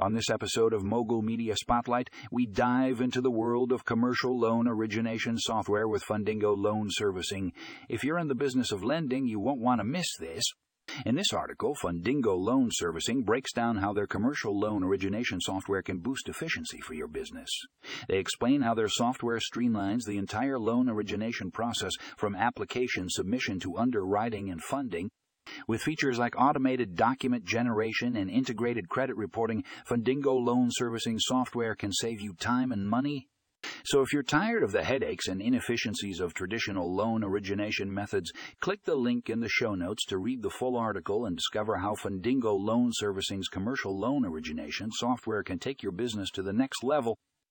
On this episode of Mogul Media Spotlight, we dive into the world of commercial loan origination software with Fundingo Loan Servicing. If you're in the business of lending, you won't want to miss this. In this article, Fundingo Loan Servicing breaks down how their commercial loan origination software can boost efficiency for your business. They explain how their software streamlines the entire loan origination process from application submission to underwriting and funding with features like automated document generation and integrated credit reporting, Fundingo loan servicing software can save you time and money. So if you're tired of the headaches and inefficiencies of traditional loan origination methods, click the link in the show notes to read the full article and discover how Fundingo Loan Servicing's commercial loan origination software can take your business to the next level